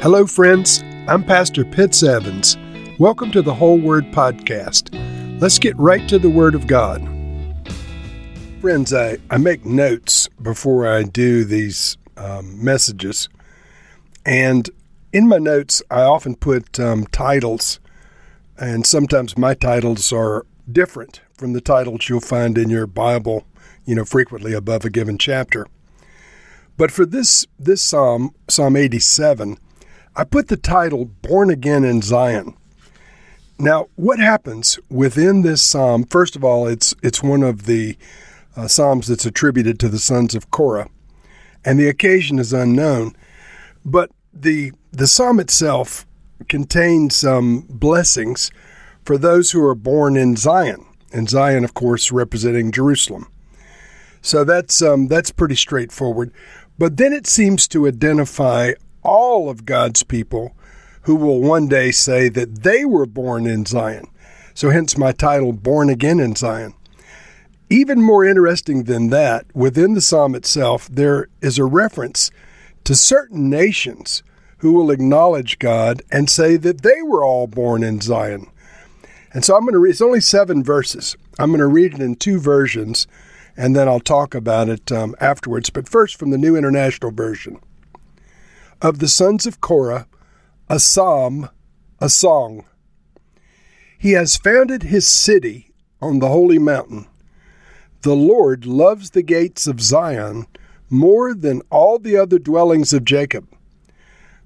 Hello, friends. I'm Pastor Pitts Evans. Welcome to the Whole Word Podcast. Let's get right to the Word of God. Friends, I, I make notes before I do these um, messages. And in my notes, I often put um, titles, and sometimes my titles are different from the titles you'll find in your Bible, you know, frequently above a given chapter. But for this this psalm, Psalm 87, I put the title Born Again in Zion. Now, what happens within this psalm? First of all, it's it's one of the uh, psalms that's attributed to the sons of Korah, and the occasion is unknown. But the the psalm itself contains some blessings for those who are born in Zion, and Zion, of course, representing Jerusalem. So that's um, that's pretty straightforward. But then it seems to identify all of God's people who will one day say that they were born in Zion. So, hence my title, Born Again in Zion. Even more interesting than that, within the psalm itself, there is a reference to certain nations who will acknowledge God and say that they were all born in Zion. And so I'm going to read, it's only seven verses. I'm going to read it in two versions, and then I'll talk about it um, afterwards. But first, from the New International Version of the sons of Korah, a psalm, a song. He has founded his city on the holy mountain. The Lord loves the gates of Zion more than all the other dwellings of Jacob.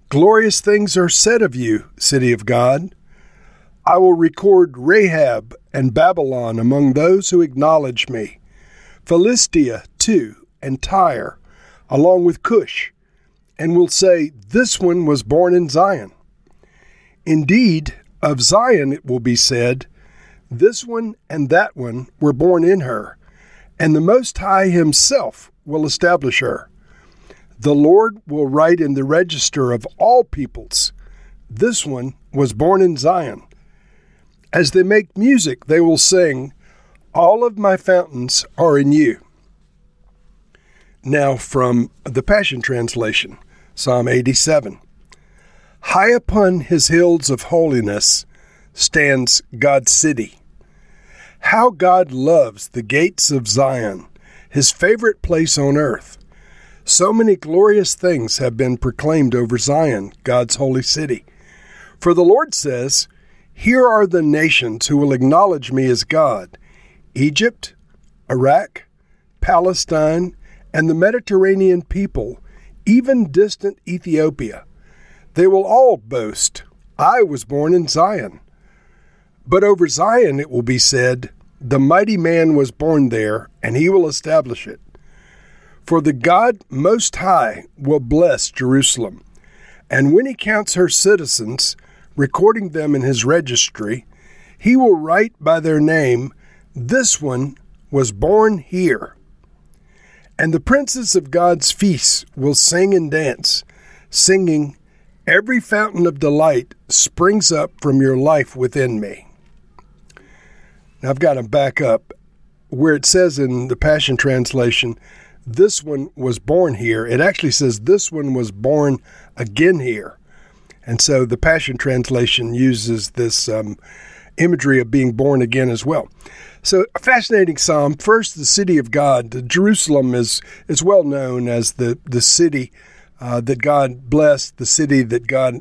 Glorious things are said of you, city of God. I will record Rahab and Babylon among those who acknowledge me, Philistia too, and Tyre, along with Cush and will say, This one was born in Zion. Indeed, of Zion it will be said, This one and that one were born in her, and the Most High Himself will establish her. The Lord will write in the register of all peoples, This one was born in Zion. As they make music, they will sing, All of my fountains are in you. Now, from the Passion Translation. Psalm 87. High upon his hills of holiness stands God's city. How God loves the gates of Zion, his favorite place on earth. So many glorious things have been proclaimed over Zion, God's holy city. For the Lord says, Here are the nations who will acknowledge me as God Egypt, Iraq, Palestine, and the Mediterranean people even distant Ethiopia. They will all boast, I was born in Zion. But over Zion it will be said, The mighty man was born there, and he will establish it. For the God Most High will bless Jerusalem, and when he counts her citizens, recording them in his registry, he will write by their name, This one was born here. And the princes of God's feasts will sing and dance, singing, Every fountain of delight springs up from your life within me. Now I've got to back up. Where it says in the Passion Translation, this one was born here, it actually says this one was born again here. And so the Passion Translation uses this um, imagery of being born again as well. So, a fascinating psalm. First, the city of God. Jerusalem is, is well known as the, the city uh, that God blessed, the city that God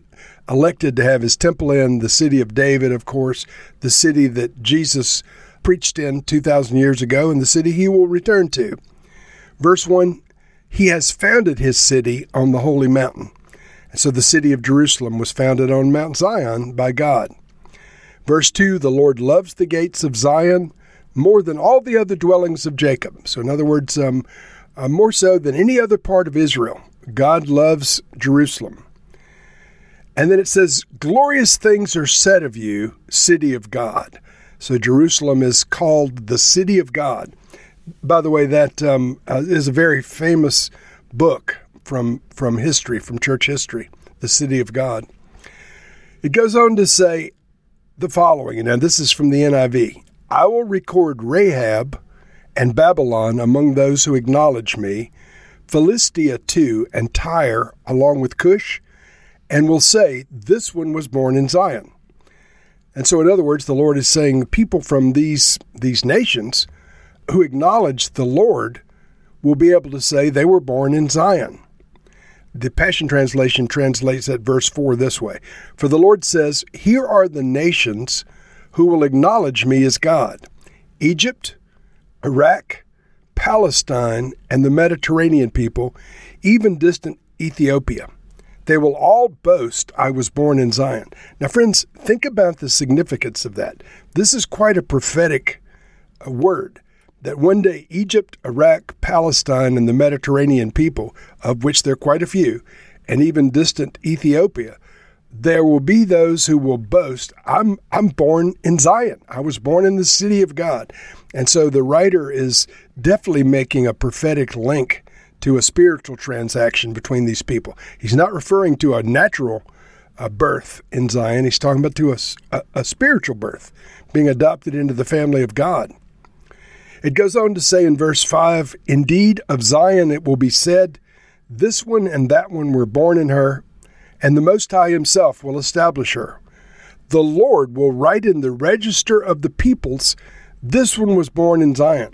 elected to have his temple in, the city of David, of course, the city that Jesus preached in 2,000 years ago, and the city he will return to. Verse 1 He has founded his city on the holy mountain. And so the city of Jerusalem was founded on Mount Zion by God. Verse 2 The Lord loves the gates of Zion more than all the other dwellings of Jacob. So, in other words, um, uh, more so than any other part of Israel, God loves Jerusalem. And then it says, Glorious things are said of you, city of God. So, Jerusalem is called the city of God. By the way, that um, uh, is a very famous book from, from history, from church history, the city of God. It goes on to say the following, and this is from the NIV I will record Rahab and Babylon among those who acknowledge me, Philistia too, and Tyre along with Cush, and will say, This one was born in Zion. And so, in other words, the Lord is saying people from these, these nations who acknowledge the Lord will be able to say they were born in Zion. The Passion Translation translates that verse 4 this way For the Lord says, Here are the nations who will acknowledge me as God Egypt, Iraq, Palestine, and the Mediterranean people, even distant Ethiopia. They will all boast, I was born in Zion. Now, friends, think about the significance of that. This is quite a prophetic uh, word that one day Egypt, Iraq, Palestine, and the Mediterranean people, of which there are quite a few, and even distant Ethiopia, there will be those who will boast, I'm, I'm born in Zion. I was born in the city of God. And so the writer is definitely making a prophetic link to a spiritual transaction between these people. He's not referring to a natural uh, birth in Zion, he's talking about to a, a, a spiritual birth, being adopted into the family of God. It goes on to say in verse 5 Indeed, of Zion it will be said, This one and that one were born in her, and the Most High Himself will establish her. The Lord will write in the register of the peoples, This one was born in Zion.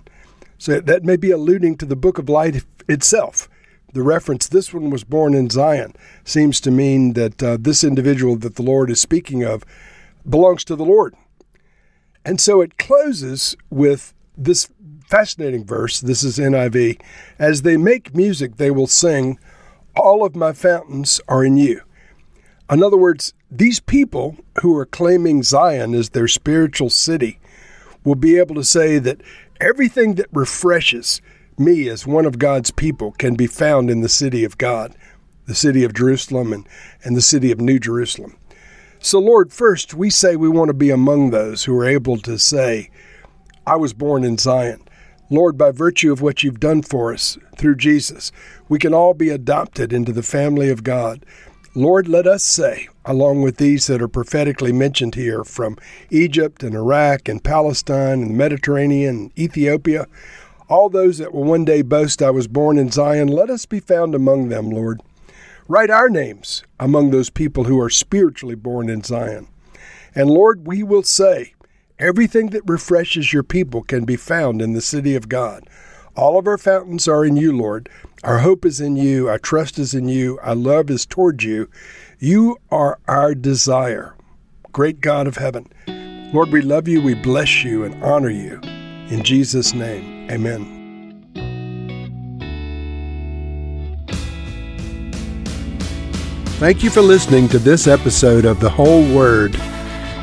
So that may be alluding to the book of life itself. The reference, this one was born in Zion, seems to mean that uh, this individual that the Lord is speaking of belongs to the Lord. And so it closes with this fascinating verse. This is NIV. As they make music, they will sing, All of my fountains are in you. In other words, these people who are claiming Zion as their spiritual city will be able to say that everything that refreshes me as one of God's people can be found in the city of God, the city of Jerusalem and, and the city of New Jerusalem. So, Lord, first we say we want to be among those who are able to say, I was born in Zion. Lord, by virtue of what you've done for us through Jesus, we can all be adopted into the family of God. Lord, let us say, along with these that are prophetically mentioned here from Egypt and Iraq and Palestine and the Mediterranean and Ethiopia, all those that will one day boast I was born in Zion, let us be found among them, Lord. Write our names among those people who are spiritually born in Zion. And Lord, we will say, Everything that refreshes your people can be found in the city of God. All of our fountains are in you, Lord. Our hope is in you. Our trust is in you. Our love is towards you. You are our desire. Great God of heaven. Lord, we love you, we bless you, and honor you. In Jesus' name, amen. Thank you for listening to this episode of The Whole Word.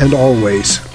and always.